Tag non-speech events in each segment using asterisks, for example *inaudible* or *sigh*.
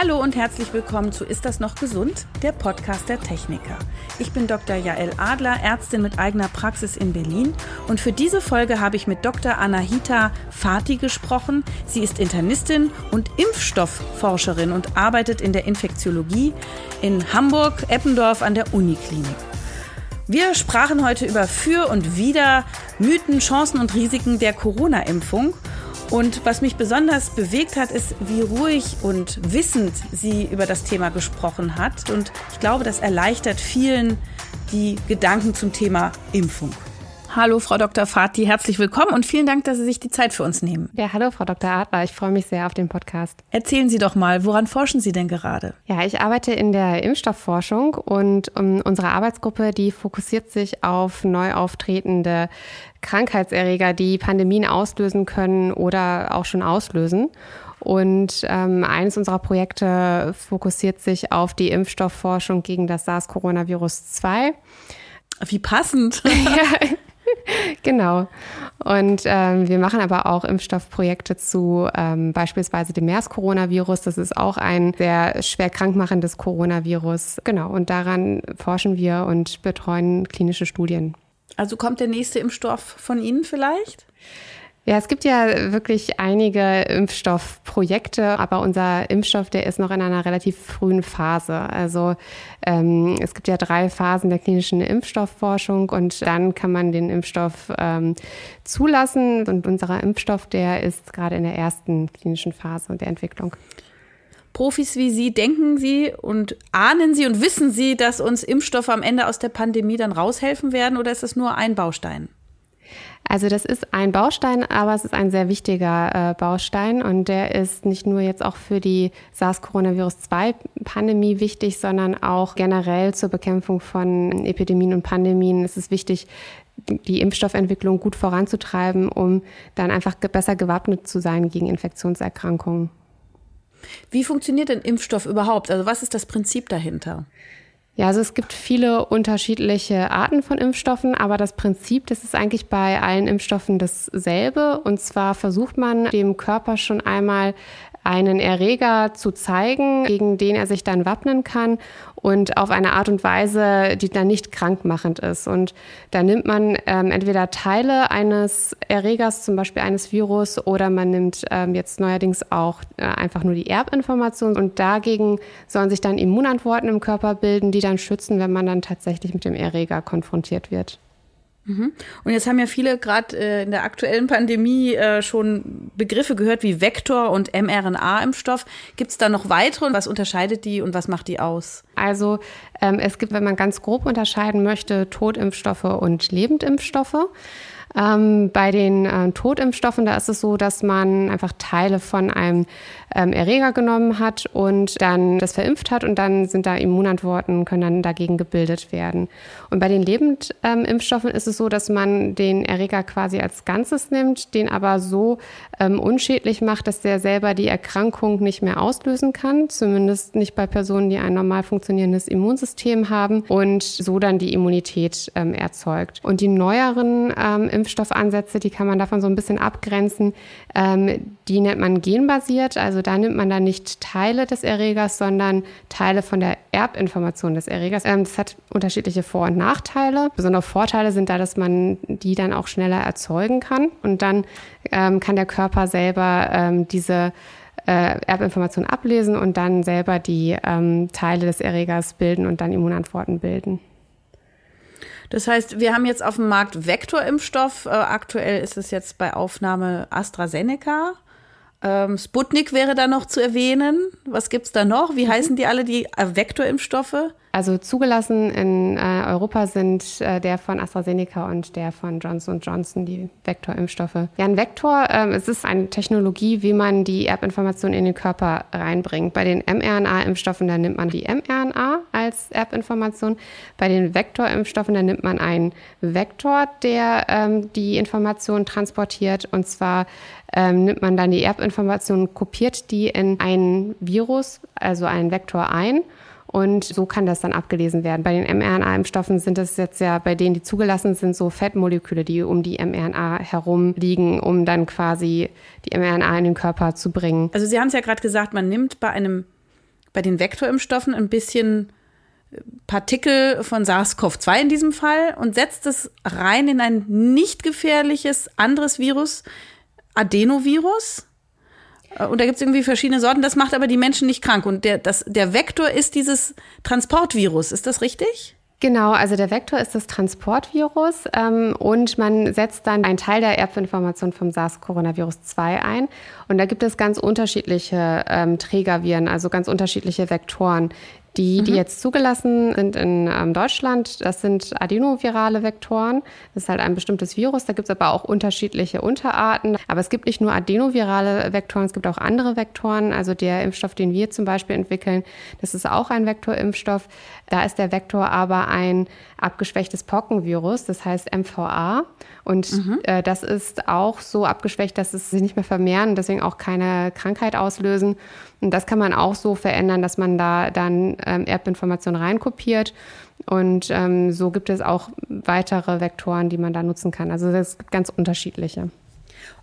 Hallo und herzlich willkommen zu Ist das noch gesund? Der Podcast der Techniker. Ich bin Dr. Jael Adler, Ärztin mit eigener Praxis in Berlin und für diese Folge habe ich mit Dr. Anahita Fati gesprochen. Sie ist Internistin und Impfstoffforscherin und arbeitet in der Infektiologie in Hamburg, Eppendorf an der Uniklinik. Wir sprachen heute über Für und Wider, Mythen, Chancen und Risiken der Corona-Impfung und was mich besonders bewegt hat, ist, wie ruhig und wissend sie über das Thema gesprochen hat. Und ich glaube, das erleichtert vielen die Gedanken zum Thema Impfung. Hallo, Frau Dr. Fati, herzlich willkommen und vielen Dank, dass Sie sich die Zeit für uns nehmen. Ja, hallo, Frau Dr. Adler, ich freue mich sehr auf den Podcast. Erzählen Sie doch mal, woran forschen Sie denn gerade? Ja, ich arbeite in der Impfstoffforschung und um, ähm, unsere Arbeitsgruppe, die fokussiert sich auf neu auftretende Krankheitserreger, die Pandemien auslösen können oder auch schon auslösen. Und ähm, eines unserer Projekte fokussiert sich auf die Impfstoffforschung gegen das SARS-Coronavirus 2. Wie passend. *laughs* *laughs* ja, genau. Und ähm, wir machen aber auch Impfstoffprojekte zu ähm, beispielsweise dem MERS-Coronavirus. Das ist auch ein sehr schwer krankmachendes Coronavirus. Genau. Und daran forschen wir und betreuen klinische Studien. Also kommt der nächste Impfstoff von Ihnen vielleicht? Ja, es gibt ja wirklich einige Impfstoffprojekte, aber unser Impfstoff, der ist noch in einer relativ frühen Phase. Also ähm, es gibt ja drei Phasen der klinischen Impfstoffforschung und dann kann man den Impfstoff ähm, zulassen. Und unser Impfstoff, der ist gerade in der ersten klinischen Phase der Entwicklung. Profis wie Sie, denken Sie und ahnen Sie und wissen Sie, dass uns Impfstoffe am Ende aus der Pandemie dann raushelfen werden oder ist das nur ein Baustein? Also das ist ein Baustein, aber es ist ein sehr wichtiger äh, Baustein und der ist nicht nur jetzt auch für die SARS-Coronavirus-2-Pandemie wichtig, sondern auch generell zur Bekämpfung von Epidemien und Pandemien. Es ist wichtig, die Impfstoffentwicklung gut voranzutreiben, um dann einfach besser gewappnet zu sein gegen Infektionserkrankungen. Wie funktioniert denn Impfstoff überhaupt? Also was ist das Prinzip dahinter? Ja, also es gibt viele unterschiedliche Arten von Impfstoffen, aber das Prinzip, das ist eigentlich bei allen Impfstoffen dasselbe. Und zwar versucht man dem Körper schon einmal einen Erreger zu zeigen, gegen den er sich dann wappnen kann und auf eine Art und Weise, die dann nicht krankmachend ist. Und da nimmt man ähm, entweder Teile eines Erregers, zum Beispiel eines Virus, oder man nimmt ähm, jetzt neuerdings auch äh, einfach nur die Erbinformation. Und dagegen sollen sich dann Immunantworten im Körper bilden, die dann schützen, wenn man dann tatsächlich mit dem Erreger konfrontiert wird. Mhm. Und jetzt haben ja viele gerade äh, in der aktuellen Pandemie äh, schon Begriffe gehört wie Vektor und mRNA-Impfstoff. Gibt es da noch weitere? Was unterscheidet die und was macht die aus? Also ähm, es gibt, wenn man ganz grob unterscheiden möchte, Totimpfstoffe und Lebendimpfstoffe. Ähm, bei den äh, Totimpfstoffen, da ist es so, dass man einfach Teile von einem ähm, Erreger genommen hat und dann das verimpft hat und dann sind da Immunantworten, können dann dagegen gebildet werden. Und bei den Lebendimpfstoffen ist es so, dass man den Erreger quasi als Ganzes nimmt, den aber so ähm, unschädlich macht, dass der selber die Erkrankung nicht mehr auslösen kann, zumindest nicht bei Personen, die ein normal funktionierendes Immunsystem haben und so dann die Immunität ähm, erzeugt. Und die neueren ähm, Impfstoffansätze, die kann man davon so ein bisschen abgrenzen. Ähm, die nennt man genbasiert, also da nimmt man dann nicht Teile des Erregers, sondern Teile von der Erbinformation des Erregers. Ähm, das hat unterschiedliche Vor- und Nachteile. Besondere Vorteile sind da, dass man die dann auch schneller erzeugen kann und dann ähm, kann der Körper selber ähm, diese äh, Erbinformation ablesen und dann selber die ähm, Teile des Erregers bilden und dann Immunantworten bilden. Das heißt, wir haben jetzt auf dem Markt Vektorimpfstoff. Äh, aktuell ist es jetzt bei Aufnahme AstraZeneca. Ähm, Sputnik wäre da noch zu erwähnen. Was gibt es da noch? Wie mhm. heißen die alle, die äh, Vektorimpfstoffe? Also zugelassen in äh, Europa sind äh, der von AstraZeneca und der von Johnson Johnson, die Vektorimpfstoffe. Ja, ein Vektor, äh, es ist eine Technologie, wie man die Erbinformation in den Körper reinbringt. Bei den mRNA-Impfstoffen, da nimmt man die mRNA als Erbinformation. Bei den Vektorimpfstoffen, da nimmt man einen Vektor, der ähm, die Information transportiert. Und zwar ähm, nimmt man dann die Erbinformation, kopiert die in ein Virus, also einen Vektor ein und so kann das dann abgelesen werden. Bei den mRNA-Impfstoffen sind es jetzt ja, bei denen, die zugelassen sind, so Fettmoleküle, die um die mRNA herum liegen, um dann quasi die mRNA in den Körper zu bringen. Also Sie haben es ja gerade gesagt, man nimmt bei einem bei den Vektorimpfstoffen ein bisschen Partikel von SARS-CoV-2 in diesem Fall und setzt es rein in ein nicht gefährliches anderes Virus, Adenovirus. Äh, und da gibt es irgendwie verschiedene Sorten. Das macht aber die Menschen nicht krank. Und der, das, der Vektor ist dieses Transportvirus. Ist das richtig? Genau, also der Vektor ist das Transportvirus ähm, und man setzt dann einen Teil der Erbinformation vom SARS-Coronavirus 2 ein. Und da gibt es ganz unterschiedliche ähm, Trägerviren, also ganz unterschiedliche Vektoren, die, die mhm. jetzt zugelassen sind in ähm, Deutschland, das sind adenovirale Vektoren. Das ist halt ein bestimmtes Virus. Da gibt es aber auch unterschiedliche Unterarten. Aber es gibt nicht nur adenovirale Vektoren, es gibt auch andere Vektoren. Also der Impfstoff, den wir zum Beispiel entwickeln, das ist auch ein Vektorimpfstoff. Da ist der Vektor aber ein abgeschwächtes Pockenvirus, das heißt MVA. Und mhm. äh, das ist auch so abgeschwächt, dass es sich nicht mehr vermehren und deswegen auch keine Krankheit auslösen. Und das kann man auch so verändern, dass man da dann ähm, Erbinformationen reinkopiert. Und ähm, so gibt es auch weitere Vektoren, die man da nutzen kann. Also es gibt ganz unterschiedliche.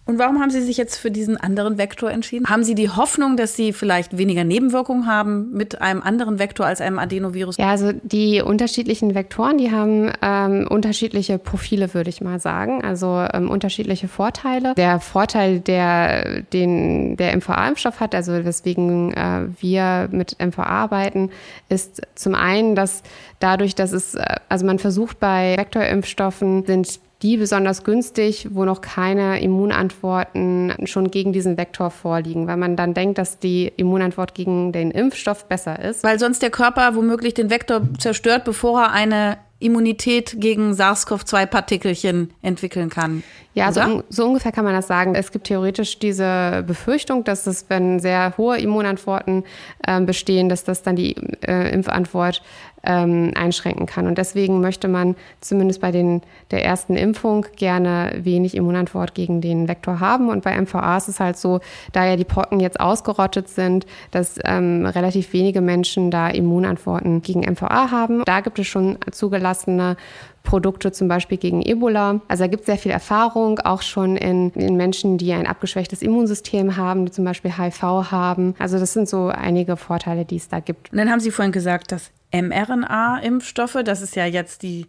Und warum haben Sie sich jetzt für diesen anderen Vektor entschieden? Haben Sie die Hoffnung, dass Sie vielleicht weniger Nebenwirkungen haben mit einem anderen Vektor als einem Adenovirus? Ja, also die unterschiedlichen Vektoren, die haben ähm, unterschiedliche Profile, würde ich mal sagen. Also ähm, unterschiedliche Vorteile. Der Vorteil, der den der MVA-Impfstoff hat, also weswegen äh, wir mit MVA arbeiten, ist zum einen, dass dadurch, dass es, äh, also man versucht bei Vektorimpfstoffen sind die besonders günstig, wo noch keine Immunantworten schon gegen diesen Vektor vorliegen, weil man dann denkt, dass die Immunantwort gegen den Impfstoff besser ist. Weil sonst der Körper womöglich den Vektor zerstört, bevor er eine Immunität gegen SARS-CoV-2-Partikelchen entwickeln kann. Ja, so, so, ungefähr kann man das sagen. Es gibt theoretisch diese Befürchtung, dass es, wenn sehr hohe Immunantworten äh, bestehen, dass das dann die äh, Impfantwort ähm, einschränken kann. Und deswegen möchte man zumindest bei den, der ersten Impfung gerne wenig Immunantwort gegen den Vektor haben. Und bei MVA ist es halt so, da ja die Pocken jetzt ausgerottet sind, dass ähm, relativ wenige Menschen da Immunantworten gegen MVA haben. Da gibt es schon zugelassene Produkte zum Beispiel gegen Ebola. Also da gibt es sehr viel Erfahrung, auch schon in, in Menschen, die ein abgeschwächtes Immunsystem haben, die zum Beispiel HIV haben. Also das sind so einige Vorteile, die es da gibt. Und dann haben Sie vorhin gesagt, dass mRNA-Impfstoffe. Das ist ja jetzt die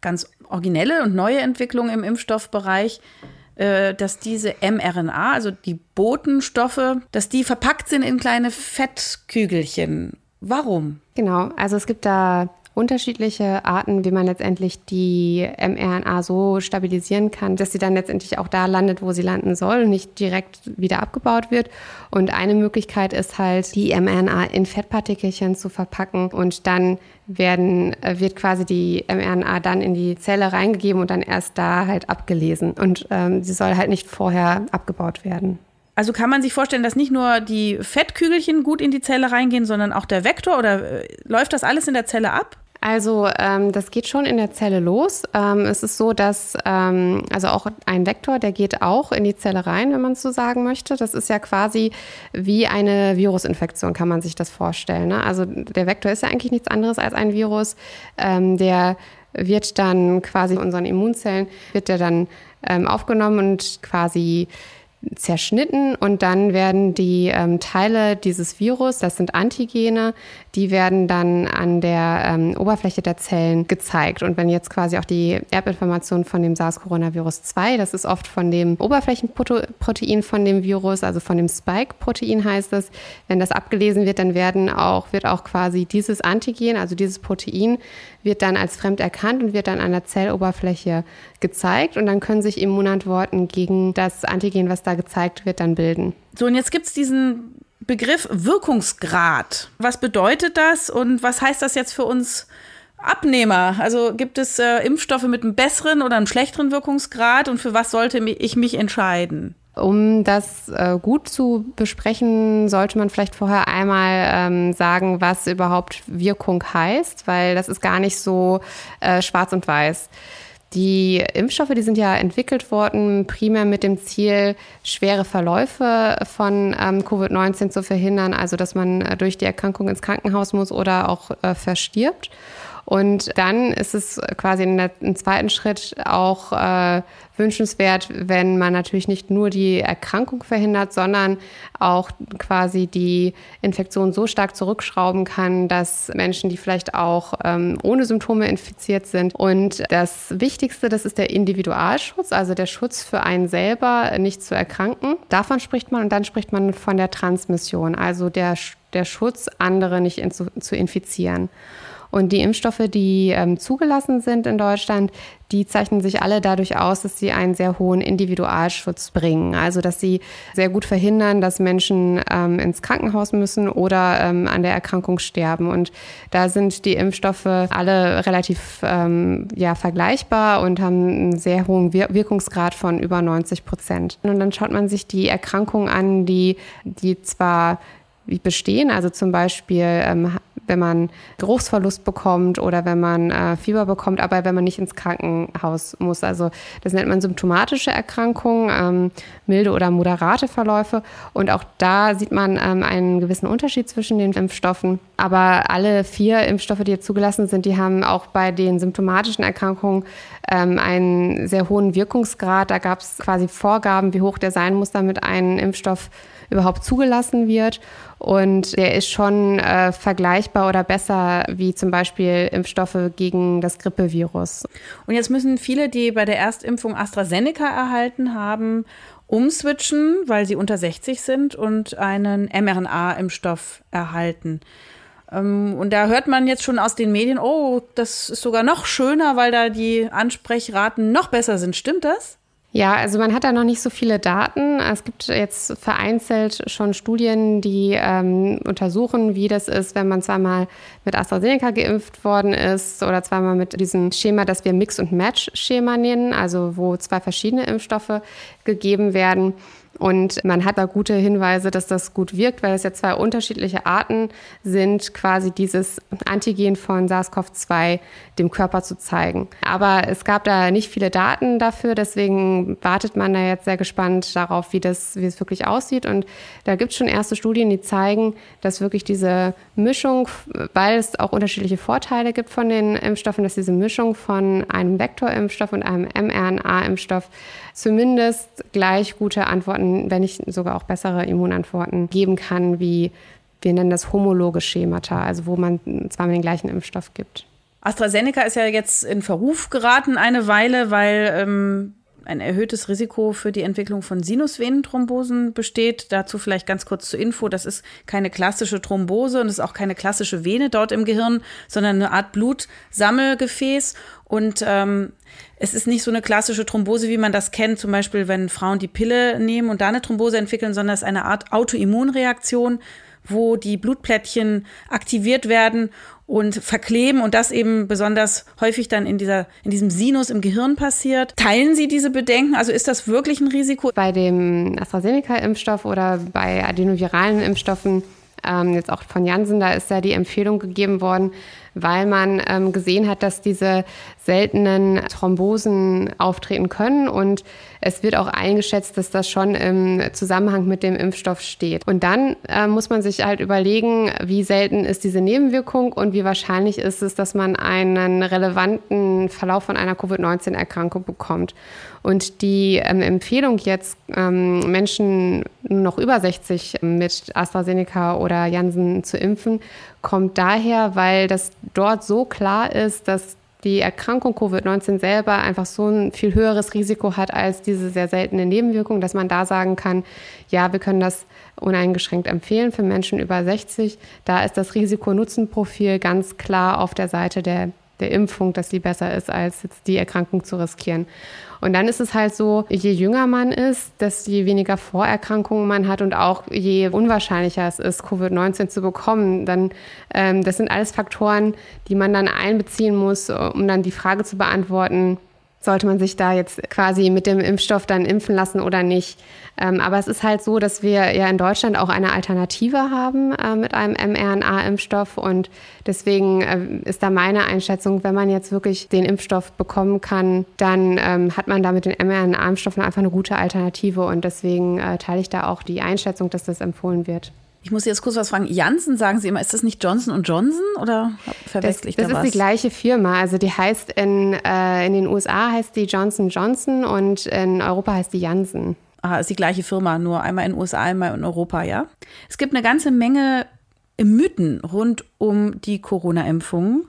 ganz originelle und neue Entwicklung im Impfstoffbereich, äh, dass diese mRNA, also die Botenstoffe, dass die verpackt sind in kleine Fettkügelchen. Warum? Genau, also es gibt da unterschiedliche Arten, wie man letztendlich die mRNA so stabilisieren kann, dass sie dann letztendlich auch da landet, wo sie landen soll und nicht direkt wieder abgebaut wird. Und eine Möglichkeit ist halt, die mRNA in Fettpartikelchen zu verpacken und dann werden, äh, wird quasi die mRNA dann in die Zelle reingegeben und dann erst da halt abgelesen. Und ähm, sie soll halt nicht vorher abgebaut werden. Also kann man sich vorstellen, dass nicht nur die Fettkügelchen gut in die Zelle reingehen, sondern auch der Vektor oder äh, läuft das alles in der Zelle ab? Also ähm, das geht schon in der Zelle los. Ähm, es ist so, dass ähm, also auch ein Vektor, der geht auch in die Zelle rein, wenn man es so sagen möchte. Das ist ja quasi wie eine Virusinfektion, kann man sich das vorstellen. Ne? Also der Vektor ist ja eigentlich nichts anderes als ein Virus, ähm, der wird dann quasi unseren Immunzellen wird der dann ähm, aufgenommen und quasi zerschnitten und dann werden die ähm, Teile dieses Virus, das sind Antigene, die werden dann an der ähm, Oberfläche der Zellen gezeigt. Und wenn jetzt quasi auch die Erbinformation von dem SARS-Coronavirus 2, das ist oft von dem Oberflächenprotein von dem Virus, also von dem Spike-Protein heißt es, wenn das abgelesen wird, dann werden auch, wird auch quasi dieses Antigen, also dieses Protein, wird dann als fremd erkannt und wird dann an der Zelloberfläche gezeigt. Und dann können sich Immunantworten gegen das Antigen, was da gezeigt wird, dann bilden. So, und jetzt gibt es diesen Begriff Wirkungsgrad. Was bedeutet das und was heißt das jetzt für uns Abnehmer? Also gibt es äh, Impfstoffe mit einem besseren oder einem schlechteren Wirkungsgrad und für was sollte ich mich entscheiden? Um das äh, gut zu besprechen, sollte man vielleicht vorher einmal ähm, sagen, was überhaupt Wirkung heißt, weil das ist gar nicht so äh, schwarz und weiß. Die Impfstoffe, die sind ja entwickelt worden, primär mit dem Ziel, schwere Verläufe von ähm, Covid-19 zu verhindern, also dass man äh, durch die Erkrankung ins Krankenhaus muss oder auch äh, verstirbt. Und dann ist es quasi in der, im zweiten Schritt auch äh, wünschenswert, wenn man natürlich nicht nur die Erkrankung verhindert, sondern auch quasi die Infektion so stark zurückschrauben kann, dass Menschen, die vielleicht auch ähm, ohne Symptome infiziert sind. Und das Wichtigste, das ist der Individualschutz, also der Schutz für einen selber, nicht zu erkranken. Davon spricht man und dann spricht man von der Transmission, also der, der Schutz, andere nicht in, zu, zu infizieren. Und die Impfstoffe, die ähm, zugelassen sind in Deutschland, die zeichnen sich alle dadurch aus, dass sie einen sehr hohen Individualschutz bringen. Also dass sie sehr gut verhindern, dass Menschen ähm, ins Krankenhaus müssen oder ähm, an der Erkrankung sterben. Und da sind die Impfstoffe alle relativ ähm, ja, vergleichbar und haben einen sehr hohen Wir Wirkungsgrad von über 90 Prozent. Und dann schaut man sich die Erkrankungen an, die, die zwar bestehen, also zum Beispiel ähm, wenn man Geruchsverlust bekommt oder wenn man äh, Fieber bekommt, aber wenn man nicht ins Krankenhaus muss. Also das nennt man symptomatische Erkrankungen, ähm, milde oder moderate Verläufe. Und auch da sieht man ähm, einen gewissen Unterschied zwischen den Impfstoffen. Aber alle vier Impfstoffe, die jetzt zugelassen sind, die haben auch bei den symptomatischen Erkrankungen ähm, einen sehr hohen Wirkungsgrad. Da gab es quasi Vorgaben, wie hoch der sein muss, damit ein Impfstoff überhaupt zugelassen wird. Und der ist schon äh, vergleichbar oder besser wie zum Beispiel Impfstoffe gegen das Grippevirus. Und jetzt müssen viele, die bei der Erstimpfung AstraZeneca erhalten haben, umswitchen, weil sie unter 60 sind und einen mRNA-Impfstoff erhalten. Ähm, und da hört man jetzt schon aus den Medien, oh, das ist sogar noch schöner, weil da die Ansprechraten noch besser sind. Stimmt das? Ja, also man hat da noch nicht so viele Daten. Es gibt jetzt vereinzelt schon Studien, die ähm, untersuchen, wie das ist, wenn man zweimal mit AstraZeneca geimpft worden ist oder zweimal mit diesem Schema, das wir Mix- und Match-Schema nennen, also wo zwei verschiedene Impfstoffe gegeben werden. Und man hat da gute Hinweise, dass das gut wirkt, weil es ja zwei unterschiedliche Arten sind, quasi dieses Antigen von SARS-CoV-2 dem Körper zu zeigen. Aber es gab da nicht viele Daten dafür, deswegen wartet man da jetzt sehr gespannt darauf, wie das, wie es wirklich aussieht. Und da gibt es schon erste Studien, die zeigen, dass wirklich diese Mischung, weil es auch unterschiedliche Vorteile gibt von den Impfstoffen, dass diese Mischung von einem Vektorimpfstoff und einem mRNA-Impfstoff zumindest gleich gute Antworten, wenn nicht sogar auch bessere Immunantworten geben kann, wie wir nennen das homologe Schemata, also wo man zweimal den gleichen Impfstoff gibt. AstraZeneca ist ja jetzt in Verruf geraten eine Weile, weil ähm, ein erhöhtes Risiko für die Entwicklung von Sinusvenenthrombosen besteht. Dazu vielleicht ganz kurz zur Info. Das ist keine klassische Thrombose und es ist auch keine klassische Vene dort im Gehirn, sondern eine Art Blutsammelgefäß. Und ähm, es ist nicht so eine klassische Thrombose, wie man das kennt, zum Beispiel wenn Frauen die Pille nehmen und da eine Thrombose entwickeln, sondern es ist eine Art Autoimmunreaktion, wo die Blutplättchen aktiviert werden und verkleben und das eben besonders häufig dann in dieser in diesem Sinus im Gehirn passiert. Teilen Sie diese Bedenken? Also ist das wirklich ein Risiko? Bei dem AstraZeneca-Impfstoff oder bei adenoviralen Impfstoffen ähm, jetzt auch von Janssen, da ist ja die Empfehlung gegeben worden, weil man ähm, gesehen hat, dass diese seltenen Thrombosen auftreten können und es wird auch eingeschätzt, dass das schon im Zusammenhang mit dem Impfstoff steht. Und dann äh, muss man sich halt überlegen, wie selten ist diese Nebenwirkung und wie wahrscheinlich ist es, dass man einen relevanten Verlauf von einer Covid-19-Erkrankung bekommt. Und die ähm, Empfehlung jetzt, ähm, Menschen noch über 60 mit AstraZeneca oder Janssen zu impfen, kommt daher, weil das dort so klar ist, dass die Erkrankung Covid-19 selber einfach so ein viel höheres Risiko hat als diese sehr seltene Nebenwirkung, dass man da sagen kann, ja, wir können das uneingeschränkt empfehlen für Menschen über 60. Da ist das Risiko-Nutzen-Profil ganz klar auf der Seite der, der Impfung, dass sie besser ist, als jetzt die Erkrankung zu riskieren. Und dann ist es halt so, je jünger man ist, desto weniger Vorerkrankungen man hat und auch je unwahrscheinlicher es ist, Covid-19 zu bekommen. Dann, ähm, das sind alles Faktoren, die man dann einbeziehen muss, um dann die Frage zu beantworten, sollte man sich da jetzt quasi mit dem Impfstoff dann impfen lassen oder nicht. Ähm, aber es ist halt so, dass wir ja in Deutschland auch eine Alternative haben äh, mit einem mRNA-Impfstoff und deswegen äh, ist da meine Einschätzung, wenn man jetzt wirklich den Impfstoff bekommen kann, dann ähm, hat man da mit den mRNA-Impfstoffen einfach eine gute Alternative und deswegen äh, teile ich da auch die Einschätzung, dass das empfohlen wird. Ich muss jetzt kurz was fragen. Janssen sagen Sie immer, ist das nicht Johnson Johnson oder verwechsel ich das, da das ist die gleiche Firma. Also die heißt in, äh, in den USA heißt die Johnson Johnson und in Europa heißt die Janssen. Ah, ist die gleiche Firma, nur einmal in den USA, einmal in Europa, ja. Es gibt eine ganze Menge Mythen rund um die Corona-Impfungen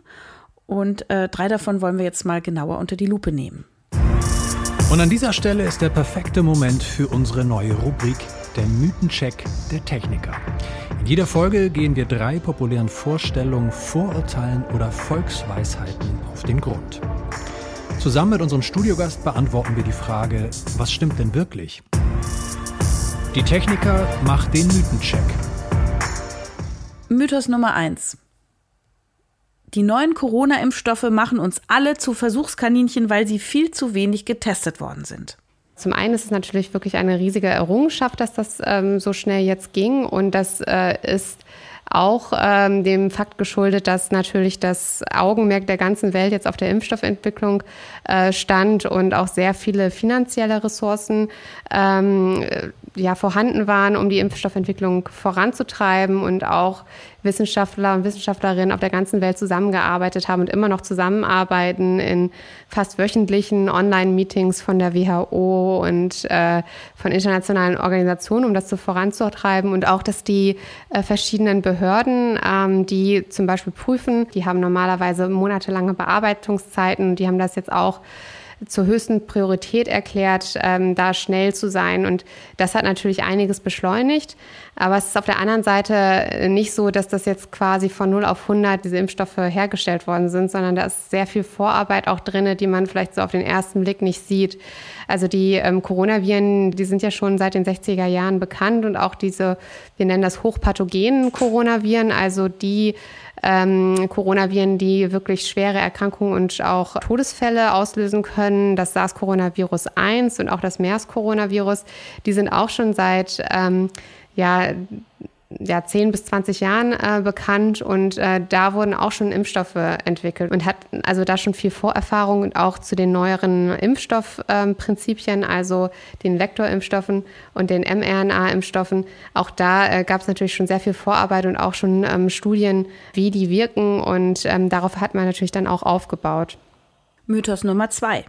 und äh, drei davon wollen wir jetzt mal genauer unter die Lupe nehmen. Und an dieser Stelle ist der perfekte Moment für unsere neue Rubrik der Mythencheck der Techniker. In jeder Folge gehen wir drei populären Vorstellungen, Vorurteilen oder Volksweisheiten auf den Grund. Zusammen mit unserem Studiogast beantworten wir die Frage, was stimmt denn wirklich? Die Techniker macht den Mythencheck. Mythos Nummer eins: Die neuen Corona-Impfstoffe machen uns alle zu Versuchskaninchen, weil sie viel zu wenig getestet worden sind. Zum einen ist es natürlich wirklich eine riesige Errungenschaft, dass das ähm, so schnell jetzt ging. Und das äh, ist auch ähm, dem Fakt geschuldet, dass natürlich das Augenmerk der ganzen Welt jetzt auf der Impfstoffentwicklung äh, stand und auch sehr viele finanzielle Ressourcen ähm, ja, vorhanden waren, um die Impfstoffentwicklung voranzutreiben und auch Wissenschaftler und Wissenschaftlerinnen auf der ganzen Welt zusammengearbeitet haben und immer noch zusammenarbeiten in fast wöchentlichen Online-Meetings von der WHO und äh, von internationalen Organisationen, um das so voranzutreiben. Und auch, dass die äh, verschiedenen Behörden, ähm, die zum Beispiel prüfen, die haben normalerweise monatelange Bearbeitungszeiten und die haben das jetzt auch zur höchsten Priorität erklärt, ähm, da schnell zu sein. Und das hat natürlich einiges beschleunigt. Aber es ist auf der anderen Seite nicht so, dass das jetzt quasi von 0 auf 100 diese Impfstoffe hergestellt worden sind, sondern da ist sehr viel Vorarbeit auch drin, die man vielleicht so auf den ersten Blick nicht sieht. Also die ähm, Coronaviren, die sind ja schon seit den 60er Jahren bekannt und auch diese, wir nennen das hochpathogenen Coronaviren, also die ähm, Coronaviren, die wirklich schwere Erkrankungen und auch Todesfälle auslösen können. Das SARS-Coronavirus 1 und auch das MERS-Coronavirus, die sind auch schon seit ähm, ja, ja, 10 bis 20 Jahren äh, bekannt und äh, da wurden auch schon Impfstoffe entwickelt und hat also da schon viel Vorerfahrung und auch zu den neueren Impfstoffprinzipien, äh, also den Vektorimpfstoffen und den mRNA-Impfstoffen. Auch da äh, gab es natürlich schon sehr viel Vorarbeit und auch schon ähm, Studien, wie die wirken und ähm, darauf hat man natürlich dann auch aufgebaut. Mythos Nummer zwei.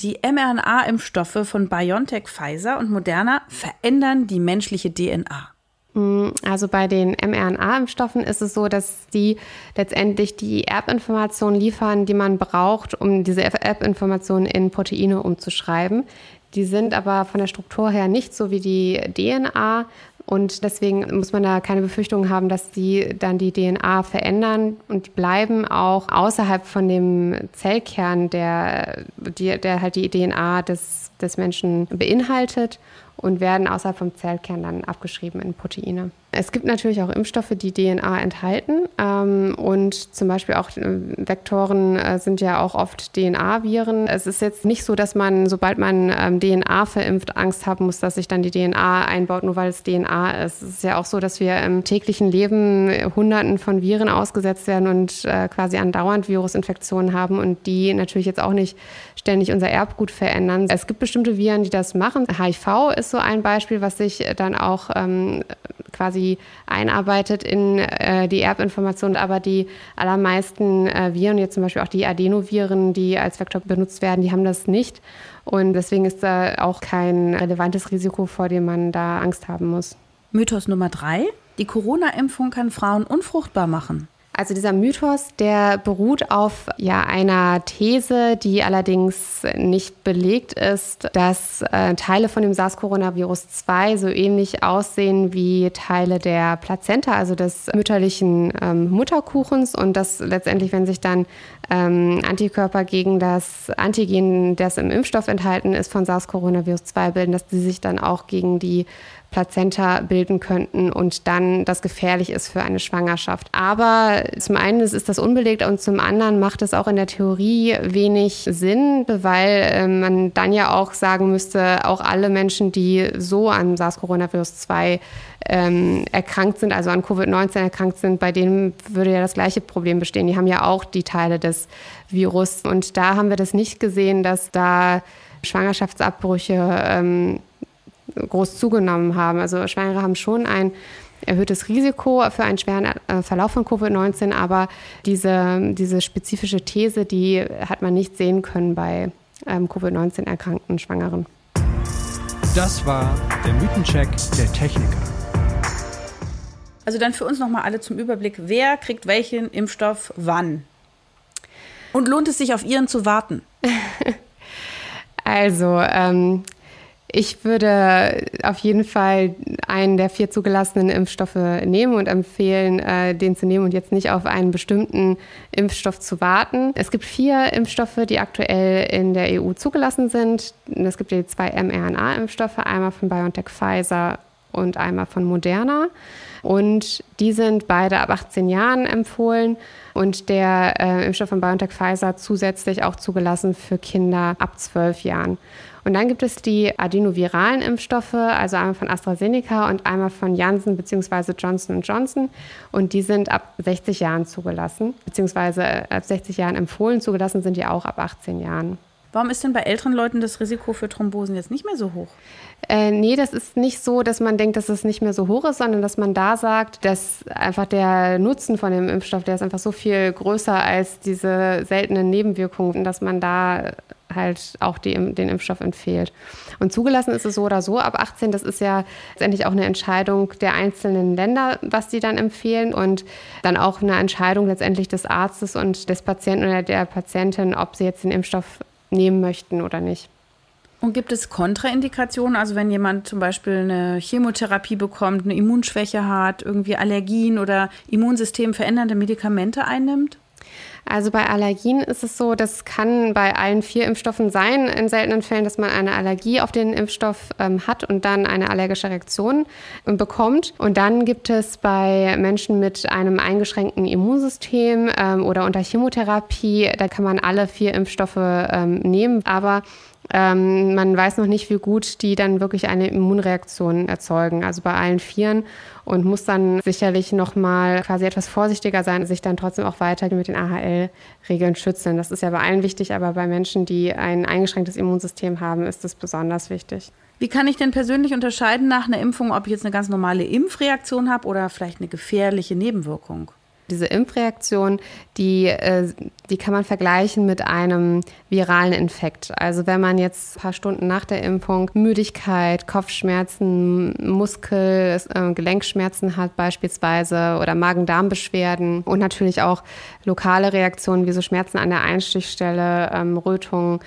Die mRNA-Impfstoffe von BioNTech, Pfizer und Moderna verändern die menschliche DNA. Mm, also bei den mRNA-Impfstoffen ist es so, dass die letztendlich die Erbinformationen liefern, die man braucht, um diese Erbinformationen in Proteine umzuschreiben. Die sind aber von der Struktur her nicht so wie die DNA und deswegen muss man da keine Befürchtung haben, dass die dann die DNA verändern und die bleiben auch außerhalb von dem Zellkern, der, der halt die DNA des, des Menschen beinhaltet und werden außerhalb vom Zellkern dann abgeschrieben in Proteine. Es gibt natürlich auch Impfstoffe, die DNA enthalten. Ähm, und zum Beispiel auch äh, Vektoren äh, sind ja auch oft DNA-Viren. Es ist jetzt nicht so, dass man, sobald man ähm, DNA verimpft, Angst haben muss, dass sich dann die DNA einbaut, nur weil es DNA ist. Es ist ja auch so, dass wir im täglichen Leben Hunderten von Viren ausgesetzt werden und äh, quasi andauernd Virusinfektionen haben und die natürlich jetzt auch nicht ständig unser Erbgut verändern. Es gibt bestimmte Viren, die das machen. HIV ist so ein Beispiel, was sich dann auch ähm, quasi einarbeitet in äh, die Erbinformation, aber die allermeisten äh, Viren, jetzt zum Beispiel auch die Adenoviren, die als Vektor benutzt werden, die haben das nicht. Und deswegen ist da auch kein relevantes Risiko, vor dem man da Angst haben muss. Mythos Nummer drei. Die Corona-Impfung kann Frauen unfruchtbar machen. Also dieser Mythos, der beruht auf ja einer These, die allerdings nicht belegt ist, dass äh, Teile von dem SARS-Coronavirus 2 so ähnlich aussehen wie Teile der Plazenta, also des mütterlichen ähm, Mutterkuchens. Und dass letztendlich, wenn sich dann ähm, Antikörper gegen das Antigen, das im Impfstoff enthalten ist, von SARS-Coronavirus 2 bilden, dass die sich dann auch gegen die Plazenta bilden könnten und dann das gefährlich ist für eine Schwangerschaft. Aber zum einen ist das unbelegt und zum anderen macht es auch in der Theorie wenig Sinn, weil äh, man dann ja auch sagen müsste, auch alle Menschen, die so an SARS-Coronavirus 2 ähm, erkrankt sind, also an Covid-19 erkrankt sind, bei denen würde ja das gleiche Problem bestehen. Die haben ja auch die Teile des Virus. Und da haben wir das nicht gesehen, dass da Schwangerschaftsabbrüche ähm, groß zugenommen haben. Also Schwangere haben schon ein erhöhtes Risiko für einen schweren äh, Verlauf von Covid-19, aber diese, diese spezifische These, die hat man nicht sehen können bei ähm, Covid-19 erkrankten Schwangeren. Das war der Mythencheck der Techniker. Also dann für uns nochmal alle zum Überblick, wer kriegt welchen Impfstoff wann? Und lohnt es sich auf Ihren zu warten? *laughs* also, ähm, ich würde auf jeden Fall einen der vier zugelassenen Impfstoffe nehmen und empfehlen, äh, den zu nehmen und jetzt nicht auf einen bestimmten Impfstoff zu warten. Es gibt vier Impfstoffe, die aktuell in der EU zugelassen sind. Es gibt die zwei mRNA-Impfstoffe, einmal von BioNTech Pfizer und einmal von Moderna. Und die sind beide ab 18 Jahren empfohlen und der äh, Impfstoff von BioNTech Pfizer zusätzlich auch zugelassen für Kinder ab 12 Jahren. Und dann gibt es die adenoviralen Impfstoffe, also einmal von AstraZeneca und einmal von Janssen bzw. Johnson Johnson. Und die sind ab 60 Jahren zugelassen, beziehungsweise äh, ab 60 Jahren empfohlen. Zugelassen sind die auch ab 18 Jahren. Warum ist denn bei älteren Leuten das Risiko für Thrombosen jetzt nicht mehr so hoch? Äh, nee, das ist nicht so, dass man denkt, dass es nicht mehr so hoch ist, sondern dass man da sagt, dass einfach der Nutzen von dem Impfstoff, der ist einfach so viel größer als diese seltenen Nebenwirkungen, dass man da halt auch die, den Impfstoff empfiehlt. Und zugelassen ist es so oder so ab 18. Das ist ja letztendlich auch eine Entscheidung der einzelnen Länder, was die dann empfehlen und dann auch eine Entscheidung letztendlich des Arztes und des Patienten oder der Patientin, ob sie jetzt den Impfstoff nehmen möchten oder nicht. Und gibt es Kontraindikationen? Also wenn jemand zum Beispiel eine Chemotherapie bekommt, eine Immunschwäche hat, irgendwie Allergien oder Immunsystem verändernde Medikamente einnimmt? Also bei Allergien ist es so, das kann bei allen vier Impfstoffen sein, in seltenen Fällen, dass man eine Allergie auf den Impfstoff ähm, hat und dann eine allergische Reaktion ähm, bekommt. Und dann gibt es bei Menschen mit einem eingeschränkten Immunsystem ähm, oder unter Chemotherapie, da kann man alle vier Impfstoffe ähm, nehmen. Aber ähm, man weiß noch nicht, wie gut die dann wirklich eine Immunreaktion erzeugen, also bei allen Vieren und muss dann sicherlich nochmal quasi etwas vorsichtiger sein, sich dann trotzdem auch weiter mit den AHL-Regeln schützen. Das ist ja bei allen wichtig, aber bei Menschen, die ein eingeschränktes Immunsystem haben, ist das besonders wichtig. Wie kann ich denn persönlich unterscheiden nach einer Impfung, ob ich jetzt eine ganz normale Impfreaktion habe oder vielleicht eine gefährliche Nebenwirkung? Diese Impfreaktion, die, äh, die kann man vergleichen mit einem viralen Infekt. Also wenn man jetzt ein paar Stunden nach der Impfung Müdigkeit, Kopfschmerzen, Muskel, äh, Gelenkschmerzen hat beispielsweise oder Magen-Darm-Beschwerden und natürlich auch lokale Reaktionen wie so Schmerzen an der Einstichstelle, ähm, Rötung,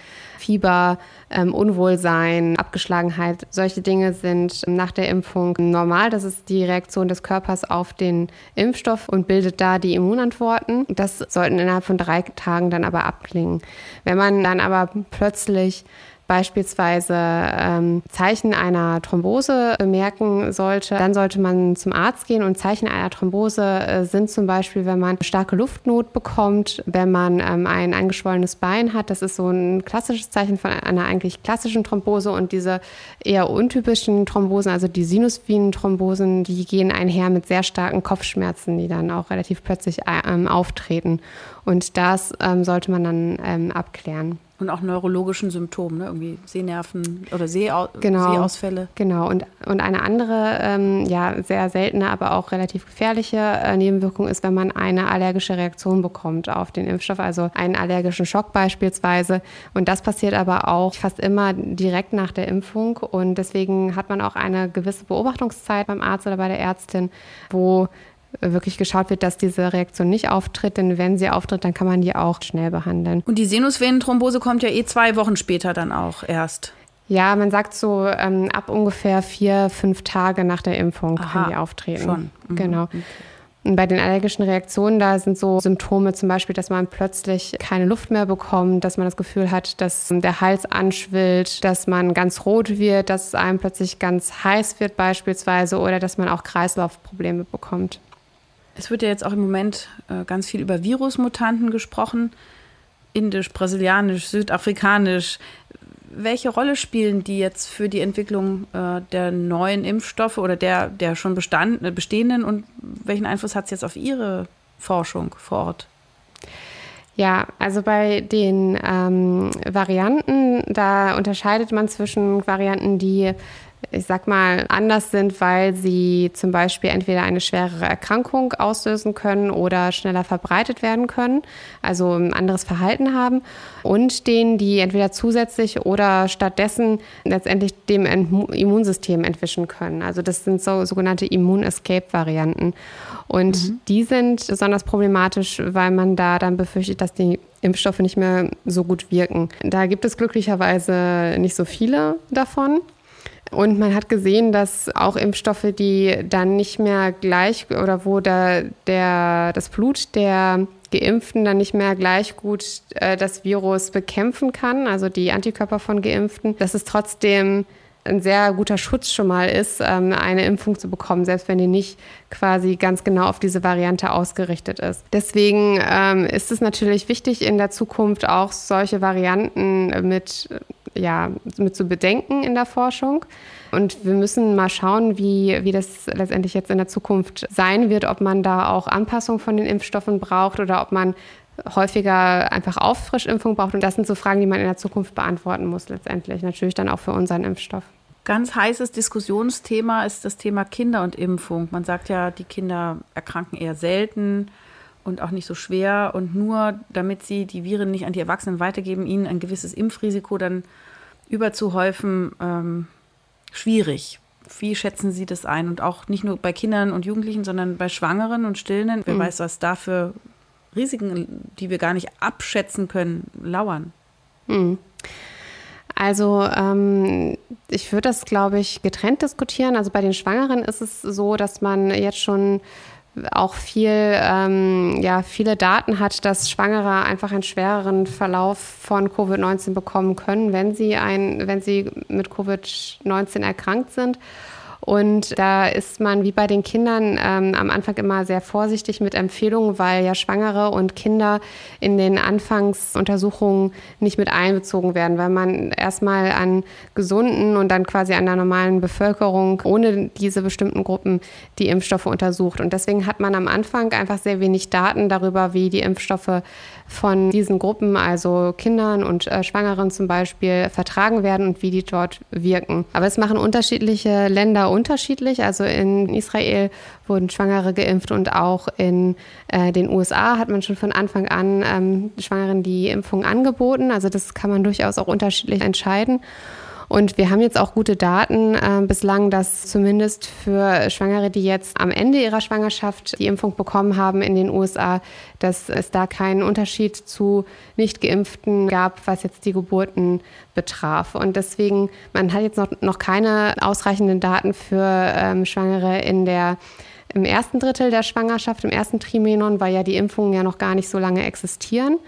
Fieber, ähm, Unwohlsein, Abgeschlagenheit. Solche Dinge sind nach der Impfung normal. Das ist die Reaktion des Körpers auf den Impfstoff und bildet da die Immunantworten. Das sollten innerhalb von drei Tagen dann aber abklingen. Wenn man dann aber plötzlich beispielsweise ähm, Zeichen einer Thrombose bemerken sollte, dann sollte man zum Arzt gehen. Und Zeichen einer Thrombose äh, sind zum Beispiel, wenn man starke Luftnot bekommt, wenn man ähm, ein angeschwollenes Bein hat. Das ist so ein klassisches Zeichen von einer eigentlich klassischen Thrombose. Und diese eher untypischen Thrombosen, also die Sinusvenenthrombosen, die gehen einher mit sehr starken Kopfschmerzen, die dann auch relativ plötzlich äh, ähm, auftreten. Und das ähm, sollte man dann ähm, abklären. Und auch neurologischen Symptomen, ne? irgendwie Sehnerven oder Sehau genau, Sehausfälle. Genau, und, und eine andere, ähm, ja, sehr seltene, aber auch relativ gefährliche äh, Nebenwirkung ist, wenn man eine allergische Reaktion bekommt auf den Impfstoff, also einen allergischen Schock beispielsweise. Und das passiert aber auch fast immer direkt nach der Impfung. Und deswegen hat man auch eine gewisse Beobachtungszeit beim Arzt oder bei der Ärztin, wo wirklich geschaut wird, dass diese Reaktion nicht auftritt. Denn wenn sie auftritt, dann kann man die auch schnell behandeln. Und die Sinusvenenthrombose kommt ja eh zwei Wochen später dann auch erst. Ja, man sagt so ähm, ab ungefähr vier, fünf Tage nach der Impfung Aha, kann die auftreten. Schon. Mhm. Genau. Okay. Und bei den allergischen Reaktionen, da sind so Symptome zum Beispiel, dass man plötzlich keine Luft mehr bekommt, dass man das Gefühl hat, dass der Hals anschwillt, dass man ganz rot wird, dass einem plötzlich ganz heiß wird beispielsweise oder dass man auch Kreislaufprobleme bekommt. Es wird ja jetzt auch im Moment äh, ganz viel über Virusmutanten gesprochen. Indisch, brasilianisch, südafrikanisch. Welche Rolle spielen die jetzt für die Entwicklung äh, der neuen Impfstoffe oder der, der schon bestand, äh, bestehenden und welchen Einfluss hat es jetzt auf Ihre Forschung vor Ort? Ja, also bei den ähm, Varianten, da unterscheidet man zwischen Varianten, die ich sag mal, anders sind, weil sie zum Beispiel entweder eine schwerere Erkrankung auslösen können oder schneller verbreitet werden können, also ein anderes Verhalten haben. Und denen, die entweder zusätzlich oder stattdessen letztendlich dem Immunsystem entwischen können. Also das sind so sogenannte Immun-Escape-Varianten. Und mhm. die sind besonders problematisch, weil man da dann befürchtet, dass die Impfstoffe nicht mehr so gut wirken. Da gibt es glücklicherweise nicht so viele davon. Und man hat gesehen, dass auch Impfstoffe, die dann nicht mehr gleich oder wo da der, das Blut der Geimpften dann nicht mehr gleich gut äh, das Virus bekämpfen kann, also die Antikörper von Geimpften, dass es trotzdem ein sehr guter Schutz schon mal ist, ähm, eine Impfung zu bekommen, selbst wenn die nicht quasi ganz genau auf diese Variante ausgerichtet ist. Deswegen ähm, ist es natürlich wichtig, in der Zukunft auch solche Varianten mit, ja, mit zu bedenken in der Forschung. Und wir müssen mal schauen, wie, wie das letztendlich jetzt in der Zukunft sein wird, ob man da auch Anpassung von den Impfstoffen braucht oder ob man häufiger einfach Auffrischimpfung braucht. Und das sind so Fragen, die man in der Zukunft beantworten muss letztendlich. Natürlich dann auch für unseren Impfstoff. Ganz heißes Diskussionsthema ist das Thema Kinder und Impfung. Man sagt ja, die Kinder erkranken eher selten und auch nicht so schwer. Und nur damit sie die Viren nicht an die Erwachsenen weitergeben, ihnen ein gewisses Impfrisiko dann überzuhäufen, ähm, schwierig. Wie schätzen Sie das ein? Und auch nicht nur bei Kindern und Jugendlichen, sondern bei Schwangeren und Stillenden. Wer mhm. weiß, was da für Risiken, die wir gar nicht abschätzen können, lauern? Mhm. Also ähm, ich würde das, glaube ich, getrennt diskutieren. Also bei den Schwangeren ist es so, dass man jetzt schon auch viel, ähm, ja, viele Daten hat, dass Schwangere einfach einen schwereren Verlauf von Covid-19 bekommen können, wenn sie ein, wenn sie mit Covid-19 erkrankt sind. Und da ist man wie bei den Kindern ähm, am Anfang immer sehr vorsichtig mit Empfehlungen, weil ja Schwangere und Kinder in den Anfangsuntersuchungen nicht mit einbezogen werden, weil man erstmal an gesunden und dann quasi an der normalen Bevölkerung ohne diese bestimmten Gruppen die Impfstoffe untersucht. Und deswegen hat man am Anfang einfach sehr wenig Daten darüber, wie die Impfstoffe von diesen Gruppen, also Kindern und äh, Schwangeren zum Beispiel, vertragen werden und wie die dort wirken. Aber es machen unterschiedliche Länder unterschiedlich. Also in Israel wurden Schwangere geimpft und auch in äh, den USA hat man schon von Anfang an ähm, Schwangeren die Impfung angeboten. Also das kann man durchaus auch unterschiedlich entscheiden. Und wir haben jetzt auch gute Daten äh, bislang, dass zumindest für Schwangere, die jetzt am Ende ihrer Schwangerschaft die Impfung bekommen haben in den USA, dass es da keinen Unterschied zu nicht geimpften gab, was jetzt die Geburten betraf. Und deswegen, man hat jetzt noch, noch keine ausreichenden Daten für ähm, Schwangere in der im ersten Drittel der Schwangerschaft, im ersten Trimenon, weil ja die Impfungen ja noch gar nicht so lange existieren,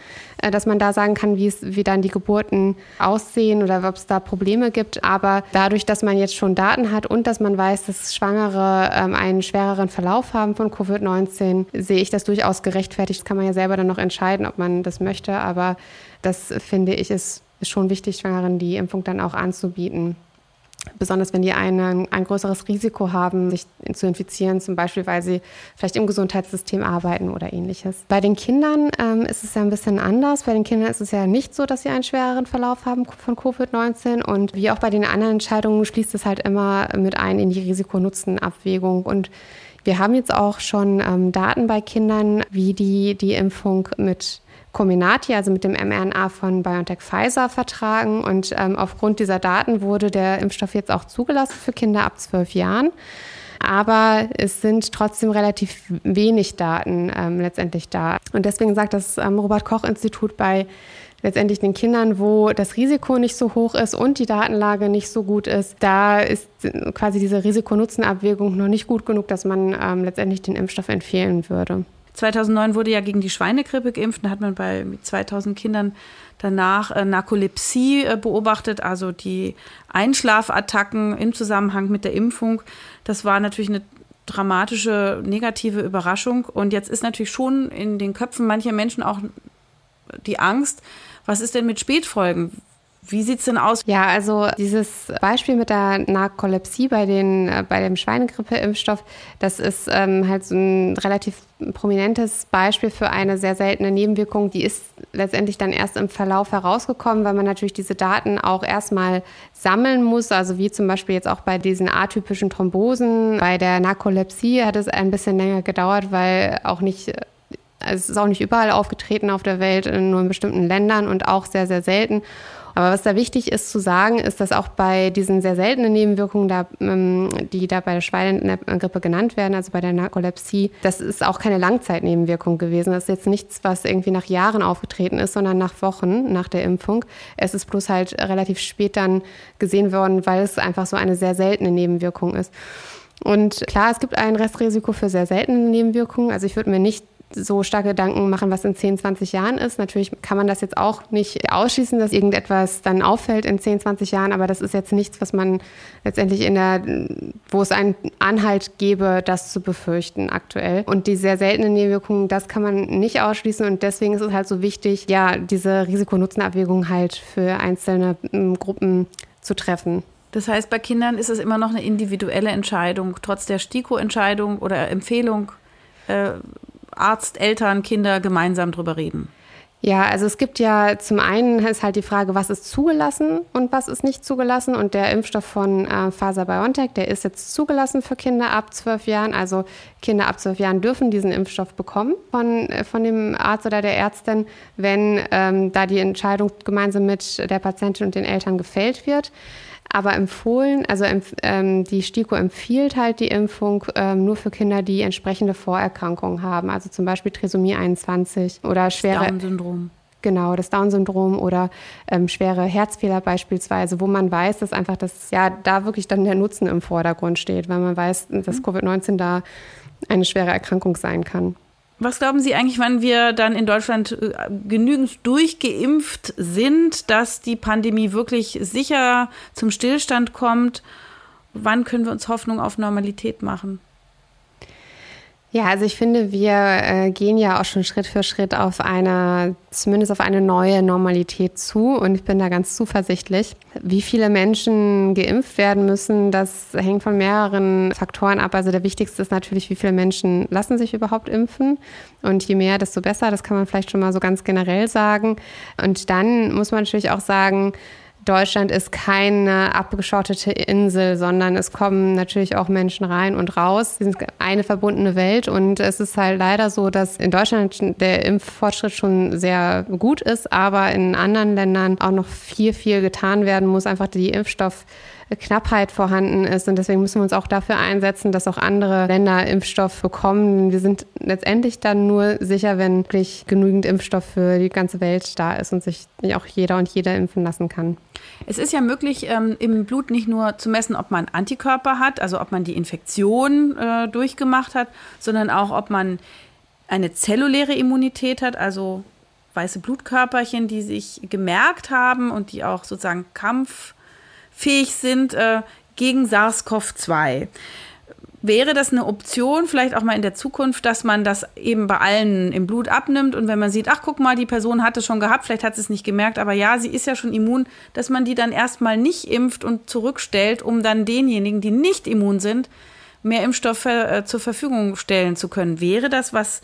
äh, dass man da sagen kann, wie, es, wie dann die Geburten aussehen oder ob es da Probleme gibt. Aber dadurch, dass man jetzt schon Daten hat und dass man weiß, dass Schwangere ähm, einen schwereren Verlauf haben von Covid-19, sehe ich das durchaus gerechtfertigt. Das kann man ja selber dann noch entscheiden, ob man das möchte. Aber das finde ich ist, ist schon wichtig, Schwangeren die Impfung dann auch anzubieten besonders wenn die eine, ein größeres Risiko haben, sich zu infizieren, zum Beispiel weil sie vielleicht im Gesundheitssystem arbeiten oder ähnliches. Bei den Kindern ähm, ist es ja ein bisschen anders. Bei den Kindern ist es ja nicht so, dass sie einen schwereren Verlauf haben von Covid-19 und wie auch bei den anderen Entscheidungen schließt es halt immer mit ein in die Risiko-Nutzen-Abwägung und wir haben jetzt auch schon ähm, Daten bei Kindern, wie die die Impfung mit Comirnaty, also mit dem mRNA von BioNTech Pfizer, vertragen. Und ähm, aufgrund dieser Daten wurde der Impfstoff jetzt auch zugelassen für Kinder ab zwölf Jahren. Aber es sind trotzdem relativ wenig Daten ähm, letztendlich da. Und deswegen sagt das ähm, Robert-Koch-Institut bei letztendlich den Kindern, wo das Risiko nicht so hoch ist und die Datenlage nicht so gut ist, da ist quasi diese Risiko-Nutzen-Abwägung noch nicht gut genug, dass man ähm, letztendlich den Impfstoff empfehlen würde. 2009 wurde ja gegen die Schweinegrippe geimpft. Da hat man bei 2000 Kindern danach äh, Narkolepsie äh, beobachtet, also die Einschlafattacken im Zusammenhang mit der Impfung. Das war natürlich eine dramatische negative Überraschung. Und jetzt ist natürlich schon in den Köpfen mancher Menschen auch die Angst, was ist denn mit Spätfolgen? Wie sieht es denn aus? Ja, also dieses Beispiel mit der Narkolepsie bei, den, äh, bei dem Schweinegrippe-Impfstoff, das ist ähm, halt so ein relativ prominentes Beispiel für eine sehr seltene Nebenwirkung. Die ist letztendlich dann erst im Verlauf herausgekommen, weil man natürlich diese Daten auch erstmal sammeln muss. Also wie zum Beispiel jetzt auch bei diesen atypischen Thrombosen. Bei der Narkolepsie hat es ein bisschen länger gedauert, weil auch nicht es ist auch nicht überall aufgetreten auf der Welt, nur in bestimmten Ländern und auch sehr, sehr selten. Aber was da wichtig ist zu sagen, ist, dass auch bei diesen sehr seltenen Nebenwirkungen, da, ähm, die da bei der Schweinegrippe genannt werden, also bei der Narkolepsie, das ist auch keine Langzeitnebenwirkung gewesen. Das ist jetzt nichts, was irgendwie nach Jahren aufgetreten ist, sondern nach Wochen nach der Impfung. Es ist bloß halt relativ spät dann gesehen worden, weil es einfach so eine sehr seltene Nebenwirkung ist. Und klar, es gibt ein Restrisiko für sehr seltene Nebenwirkungen. Also ich würde mir nicht so starke Gedanken machen, was in 10, 20 Jahren ist. Natürlich kann man das jetzt auch nicht ausschließen, dass irgendetwas dann auffällt in 10, 20 Jahren, aber das ist jetzt nichts, was man letztendlich in der, wo es einen Anhalt gäbe, das zu befürchten aktuell. Und die sehr seltenen Nebenwirkungen, das kann man nicht ausschließen und deswegen ist es halt so wichtig, ja, diese Risiko-Nutzen-Abwägung halt für einzelne ähm, Gruppen zu treffen. Das heißt, bei Kindern ist es immer noch eine individuelle Entscheidung, trotz der STIKO-Entscheidung oder Empfehlung. Arzt, Eltern, Kinder gemeinsam drüber reden? Ja, also es gibt ja zum einen ist halt die Frage, was ist zugelassen und was ist nicht zugelassen. Und der Impfstoff von äh, Pfizer-BioNTech, der ist jetzt zugelassen für Kinder ab zwölf Jahren. Also Kinder ab zwölf Jahren dürfen diesen Impfstoff bekommen von, äh, von dem Arzt oder der Ärztin, wenn ähm, da die Entscheidung gemeinsam mit der Patientin und den Eltern gefällt wird. Aber empfohlen, also ähm, die STIKO empfiehlt halt die Impfung ähm, nur für Kinder, die entsprechende Vorerkrankungen haben, also zum Beispiel Trisomie 21 oder schwere Down-Syndrom. Genau, das Down-Syndrom oder ähm, schwere Herzfehler beispielsweise, wo man weiß, dass einfach das, ja, da wirklich dann der Nutzen im Vordergrund steht, weil man weiß, dass mhm. Covid-19 da eine schwere Erkrankung sein kann. Was glauben Sie eigentlich, wann wir dann in Deutschland äh, genügend durchgeimpft sind, dass die Pandemie wirklich sicher zum Stillstand kommt? Wann können wir uns Hoffnung auf Normalität machen? Ja, also ich finde, wir äh, gehen ja auch schon Schritt für Schritt auf eine, zumindest auf eine neue Normalität zu. Und ich bin da ganz zuversichtlich. Wie viele Menschen geimpft werden müssen, das hängt von mehreren Faktoren ab. Also der wichtigste ist natürlich, wie viele Menschen lassen sich überhaupt impfen. Und je mehr, desto besser. Das kann man vielleicht schon mal so ganz generell sagen. Und dann muss man natürlich auch sagen, Deutschland ist keine abgeschottete Insel, sondern es kommen natürlich auch Menschen rein und raus. Wir sind eine verbundene Welt und es ist halt leider so, dass in Deutschland der Impffortschritt schon sehr gut ist, aber in anderen Ländern auch noch viel, viel getan werden muss. Einfach die Impfstoff Knappheit vorhanden ist. Und deswegen müssen wir uns auch dafür einsetzen, dass auch andere Länder Impfstoff bekommen. Wir sind letztendlich dann nur sicher, wenn wirklich genügend Impfstoff für die ganze Welt da ist und sich auch jeder und jeder impfen lassen kann. Es ist ja möglich, ähm, im Blut nicht nur zu messen, ob man Antikörper hat, also ob man die Infektion äh, durchgemacht hat, sondern auch, ob man eine zelluläre Immunität hat, also weiße Blutkörperchen, die sich gemerkt haben und die auch sozusagen Kampf fähig sind äh, gegen SARS-CoV-2. Wäre das eine Option, vielleicht auch mal in der Zukunft, dass man das eben bei allen im Blut abnimmt und wenn man sieht, ach guck mal, die Person hat es schon gehabt, vielleicht hat sie es nicht gemerkt, aber ja, sie ist ja schon immun, dass man die dann erstmal nicht impft und zurückstellt, um dann denjenigen, die nicht immun sind, mehr Impfstoffe äh, zur Verfügung stellen zu können. Wäre das was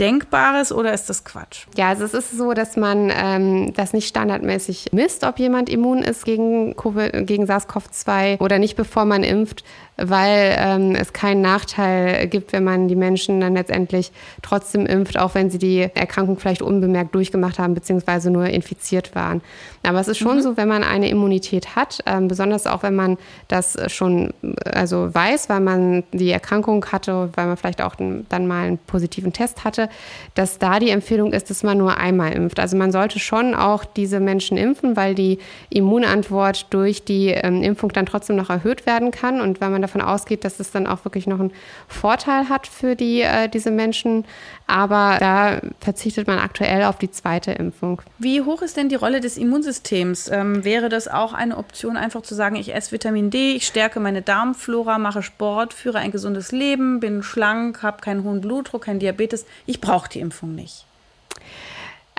Denkbares oder ist das Quatsch? Ja, also es ist so, dass man ähm, das nicht standardmäßig misst, ob jemand immun ist gegen, gegen SARS-CoV-2 oder nicht, bevor man impft, weil ähm, es keinen Nachteil gibt, wenn man die Menschen dann letztendlich trotzdem impft, auch wenn sie die Erkrankung vielleicht unbemerkt durchgemacht haben, beziehungsweise nur infiziert waren. Aber es ist schon mhm. so, wenn man eine Immunität hat, ähm, besonders auch wenn man das schon also weiß, weil man die Erkrankung hatte, weil man vielleicht auch dann mal einen positiven Test hatte, dass da die Empfehlung ist, dass man nur einmal impft. Also man sollte schon auch diese Menschen impfen, weil die Immunantwort durch die ähm, Impfung dann trotzdem noch erhöht werden kann und weil man davon ausgeht, dass es dann auch wirklich noch einen Vorteil hat für die, äh, diese Menschen. Aber da verzichtet man aktuell auf die zweite Impfung. Wie hoch ist denn die Rolle des Immunsystems? Ähm, wäre das auch eine Option, einfach zu sagen, ich esse Vitamin D, ich stärke meine Darmflora, mache Sport, führe ein gesundes Leben, bin schlank, habe keinen hohen Blutdruck, keinen Diabetes. Ich brauche die Impfung nicht.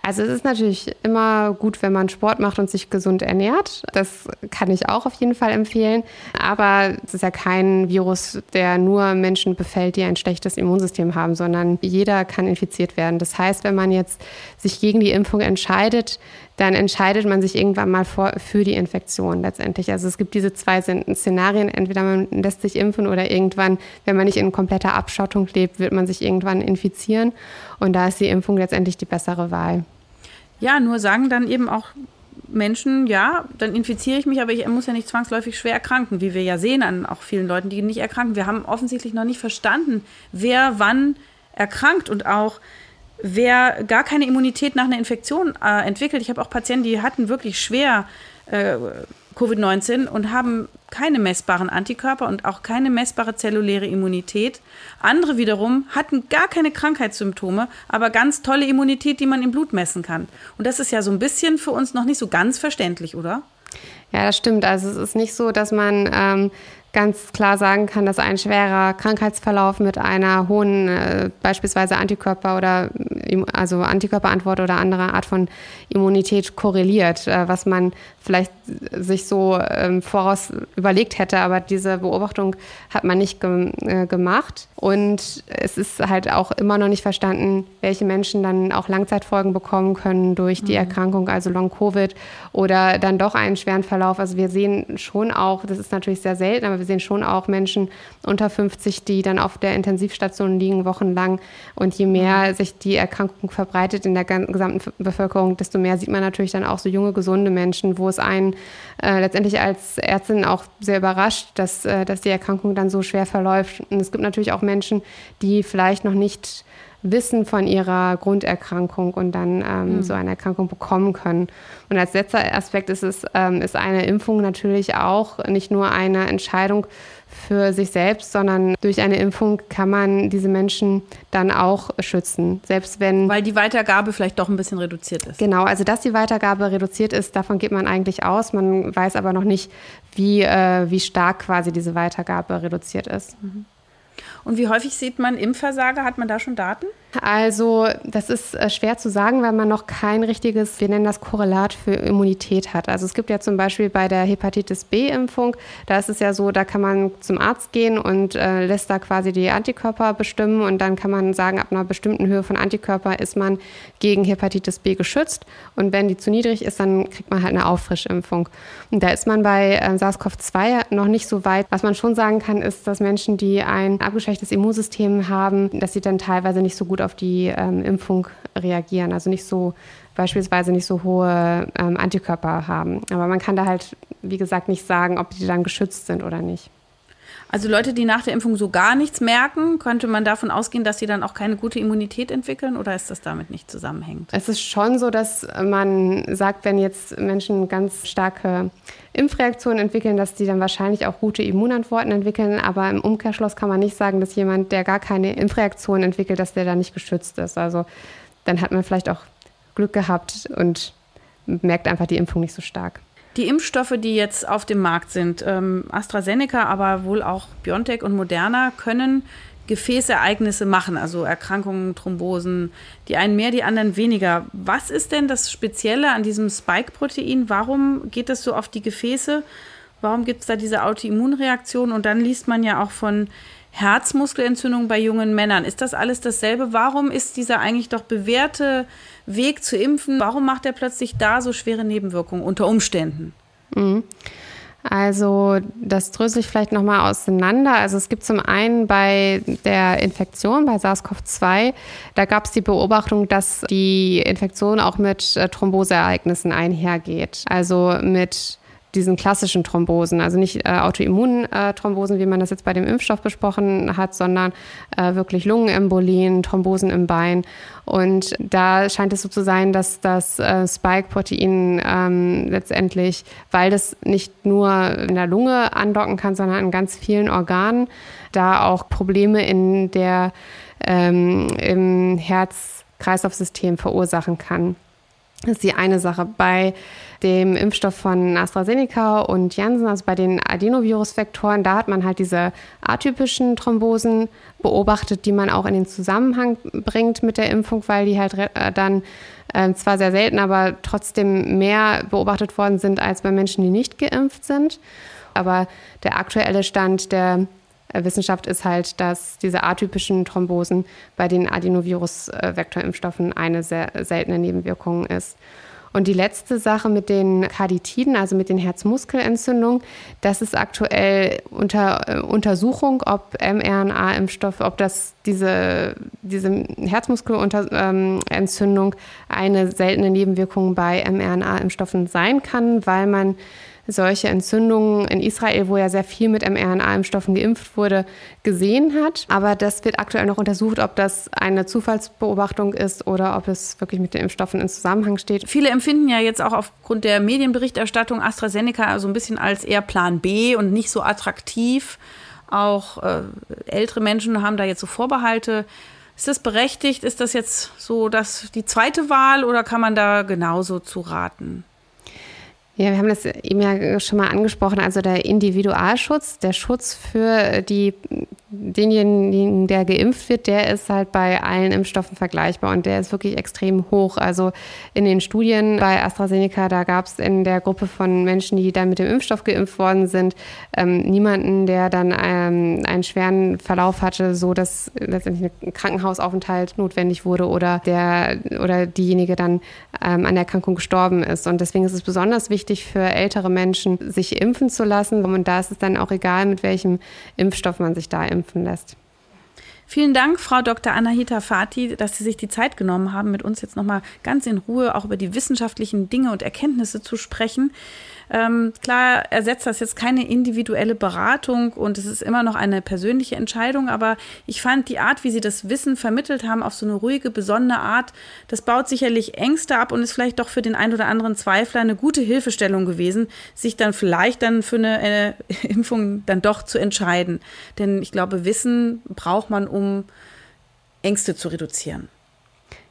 Also es ist natürlich immer gut, wenn man Sport macht und sich gesund ernährt. Das kann ich auch auf jeden Fall empfehlen. Aber es ist ja kein Virus, der nur Menschen befällt, die ein schlechtes Immunsystem haben, sondern jeder kann infiziert werden. Das heißt, wenn man jetzt sich gegen die Impfung entscheidet, dann entscheidet man sich irgendwann mal vor, für die Infektion letztendlich. Also es gibt diese zwei Szenarien. Entweder man lässt sich impfen oder irgendwann, wenn man nicht in kompletter Abschottung lebt, wird man sich irgendwann infizieren. Und da ist die Impfung letztendlich die bessere Wahl. Ja, nur sagen dann eben auch Menschen, ja, dann infiziere ich mich, aber ich muss ja nicht zwangsläufig schwer erkranken, wie wir ja sehen an auch vielen Leuten, die nicht erkranken. Wir haben offensichtlich noch nicht verstanden, wer wann erkrankt und auch wer gar keine Immunität nach einer Infektion äh, entwickelt. Ich habe auch Patienten, die hatten wirklich schwer äh, Covid-19 und haben keine messbaren Antikörper und auch keine messbare zelluläre Immunität. Andere wiederum hatten gar keine Krankheitssymptome, aber ganz tolle Immunität, die man im Blut messen kann. Und das ist ja so ein bisschen für uns noch nicht so ganz verständlich, oder? Ja, das stimmt. Also es ist nicht so, dass man ähm, ganz klar sagen kann, dass ein schwerer Krankheitsverlauf mit einer hohen äh, beispielsweise Antikörper oder also Antikörperantwort oder anderer Art von Immunität korreliert, äh, was man vielleicht sich so ähm, voraus überlegt hätte, aber diese Beobachtung hat man nicht ge äh, gemacht. Und es ist halt auch immer noch nicht verstanden, welche Menschen dann auch Langzeitfolgen bekommen können durch die mhm. Erkrankung, also Long-Covid oder dann doch einen schweren Verlauf. Also wir sehen schon auch, das ist natürlich sehr selten, aber wir sehen schon auch Menschen unter 50, die dann auf der Intensivstation liegen, wochenlang. Und je mehr mhm. sich die Erkrankung verbreitet in der gesamten Bevölkerung, desto mehr sieht man natürlich dann auch so junge, gesunde Menschen, wo es einen äh, letztendlich als Ärztin auch sehr überrascht, dass, äh, dass die Erkrankung dann so schwer verläuft. Und es gibt natürlich auch Menschen, die vielleicht noch nicht wissen von ihrer Grunderkrankung und dann ähm, mhm. so eine Erkrankung bekommen können. Und als letzter Aspekt ist es, ähm, ist eine Impfung natürlich auch nicht nur eine Entscheidung für sich selbst, sondern durch eine Impfung kann man diese Menschen dann auch schützen, selbst wenn. Weil die Weitergabe vielleicht doch ein bisschen reduziert ist. Genau, also dass die Weitergabe reduziert ist, davon geht man eigentlich aus. Man weiß aber noch nicht, wie, äh, wie stark quasi diese Weitergabe reduziert ist. Mhm. Und wie häufig sieht man Impfversager? Hat man da schon Daten? Also das ist äh, schwer zu sagen, weil man noch kein richtiges, wir nennen das Korrelat für Immunität hat. Also es gibt ja zum Beispiel bei der Hepatitis B-Impfung, da ist es ja so, da kann man zum Arzt gehen und äh, lässt da quasi die Antikörper bestimmen und dann kann man sagen, ab einer bestimmten Höhe von Antikörper ist man gegen Hepatitis B geschützt und wenn die zu niedrig ist, dann kriegt man halt eine Auffrischimpfung. Und da ist man bei äh, SARS-CoV-2 noch nicht so weit. Was man schon sagen kann, ist, dass Menschen, die ein abgeschwächtes Immunsystem haben, dass sie dann teilweise nicht so gut auf die ähm, Impfung reagieren, also nicht so beispielsweise nicht so hohe ähm, Antikörper haben. Aber man kann da halt, wie gesagt, nicht sagen, ob die dann geschützt sind oder nicht. Also Leute, die nach der Impfung so gar nichts merken, könnte man davon ausgehen, dass sie dann auch keine gute Immunität entwickeln oder ist das damit nicht zusammenhängend? Es ist schon so, dass man sagt, wenn jetzt Menschen ganz starke Impfreaktionen entwickeln, dass die dann wahrscheinlich auch gute Immunantworten entwickeln. Aber im Umkehrschluss kann man nicht sagen, dass jemand, der gar keine Impfreaktion entwickelt, dass der da nicht geschützt ist. Also dann hat man vielleicht auch Glück gehabt und merkt einfach die Impfung nicht so stark. Die Impfstoffe, die jetzt auf dem Markt sind, ähm, AstraZeneca, aber wohl auch BioNTech und Moderna, können Gefäßereignisse machen, also Erkrankungen, Thrombosen, die einen mehr, die anderen weniger. Was ist denn das Spezielle an diesem Spike-Protein? Warum geht es so auf die Gefäße? Warum gibt es da diese Autoimmunreaktion? Und dann liest man ja auch von Herzmuskelentzündung bei jungen Männern. Ist das alles dasselbe? Warum ist dieser eigentlich doch bewährte Weg zu impfen, warum macht er plötzlich da so schwere Nebenwirkungen unter Umständen? Mhm. Also das drösel ich vielleicht nochmal auseinander. Also es gibt zum einen bei der Infektion, bei SARS-CoV-2, da gab es die Beobachtung, dass die Infektion auch mit äh, Thromboseereignissen einhergeht. Also mit diesen klassischen Thrombosen, also nicht äh, Autoimmunthrombosen, wie man das jetzt bei dem Impfstoff besprochen hat, sondern äh, wirklich Lungenembolien, Thrombosen im Bein. Und da scheint es so zu sein, dass das äh, Spike-Protein ähm, letztendlich, weil das nicht nur in der Lunge andocken kann, sondern in ganz vielen Organen, da auch Probleme in der, ähm, im Herz-Kreislauf-System verursachen kann. Das ist die eine Sache. Bei dem Impfstoff von AstraZeneca und Janssen, also bei den Adenovirusvektoren, da hat man halt diese atypischen Thrombosen beobachtet, die man auch in den Zusammenhang bringt mit der Impfung, weil die halt äh, dann äh, zwar sehr selten, aber trotzdem mehr beobachtet worden sind als bei Menschen, die nicht geimpft sind. Aber der aktuelle Stand der Wissenschaft ist halt, dass diese atypischen Thrombosen bei den Adenovirus-Vektorimpfstoffen eine sehr seltene Nebenwirkung ist. Und die letzte Sache mit den Karditiden, also mit den Herzmuskelentzündungen, das ist aktuell unter äh, Untersuchung, ob mRNA-Impfstoffe, ob das diese, diese Herzmuskelentzündung ähm, eine seltene Nebenwirkung bei mRNA-Impfstoffen sein kann, weil man solche Entzündungen in Israel, wo ja sehr viel mit mRNA-Impfstoffen geimpft wurde, gesehen hat. Aber das wird aktuell noch untersucht, ob das eine Zufallsbeobachtung ist oder ob es wirklich mit den Impfstoffen in Zusammenhang steht. Viele empfinden ja jetzt auch aufgrund der Medienberichterstattung AstraZeneca so ein bisschen als eher Plan B und nicht so attraktiv. Auch äh, ältere Menschen haben da jetzt so Vorbehalte. Ist das berechtigt? Ist das jetzt so dass die zweite Wahl oder kann man da genauso zu raten? Ja, wir haben das eben ja schon mal angesprochen, also der Individualschutz, der Schutz für die denjenigen, der geimpft wird, der ist halt bei allen Impfstoffen vergleichbar und der ist wirklich extrem hoch. Also in den Studien bei AstraZeneca, da gab es in der Gruppe von Menschen, die dann mit dem Impfstoff geimpft worden sind, ähm, niemanden, der dann ähm, einen schweren Verlauf hatte, so dass letztendlich ein Krankenhausaufenthalt notwendig wurde oder der oder diejenige dann ähm, an der Erkrankung gestorben ist. Und deswegen ist es besonders wichtig für ältere Menschen, sich impfen zu lassen. Und da ist es dann auch egal, mit welchem Impfstoff man sich da impft impfen lässt. Vielen Dank, Frau Dr. Anahita Fati, dass Sie sich die Zeit genommen haben, mit uns jetzt nochmal ganz in Ruhe auch über die wissenschaftlichen Dinge und Erkenntnisse zu sprechen. Ähm, klar ersetzt das jetzt keine individuelle Beratung und es ist immer noch eine persönliche Entscheidung, aber ich fand die Art, wie Sie das Wissen vermittelt haben, auf so eine ruhige, besondere Art, das baut sicherlich Ängste ab und ist vielleicht doch für den einen oder anderen Zweifler eine gute Hilfestellung gewesen, sich dann vielleicht dann für eine äh, *laughs* Impfung dann doch zu entscheiden. Denn ich glaube, Wissen braucht man, um Ängste zu reduzieren.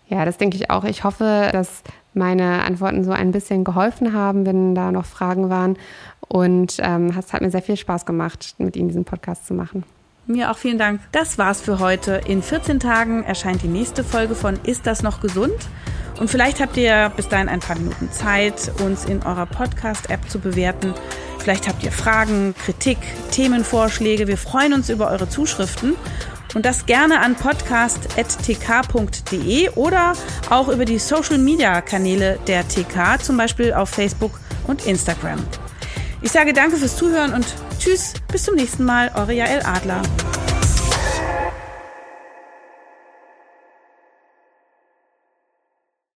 Ja, das denke ich auch. Ich hoffe, dass meine Antworten so ein bisschen geholfen haben, wenn da noch Fragen waren. Und ähm, es hat mir sehr viel Spaß gemacht, mit Ihnen diesen Podcast zu machen. Mir auch vielen Dank. Das war's für heute. In 14 Tagen erscheint die nächste Folge von Ist das noch gesund? Und vielleicht habt ihr bis dahin ein paar Minuten Zeit, uns in eurer Podcast-App zu bewerten. Vielleicht habt ihr Fragen, Kritik, Themenvorschläge. Wir freuen uns über eure Zuschriften und das gerne an podcast.tk.de oder auch über die Social Media Kanäle der TK, zum Beispiel auf Facebook und Instagram. Ich sage danke fürs Zuhören und tschüss, bis zum nächsten Mal, eure Jael Adler.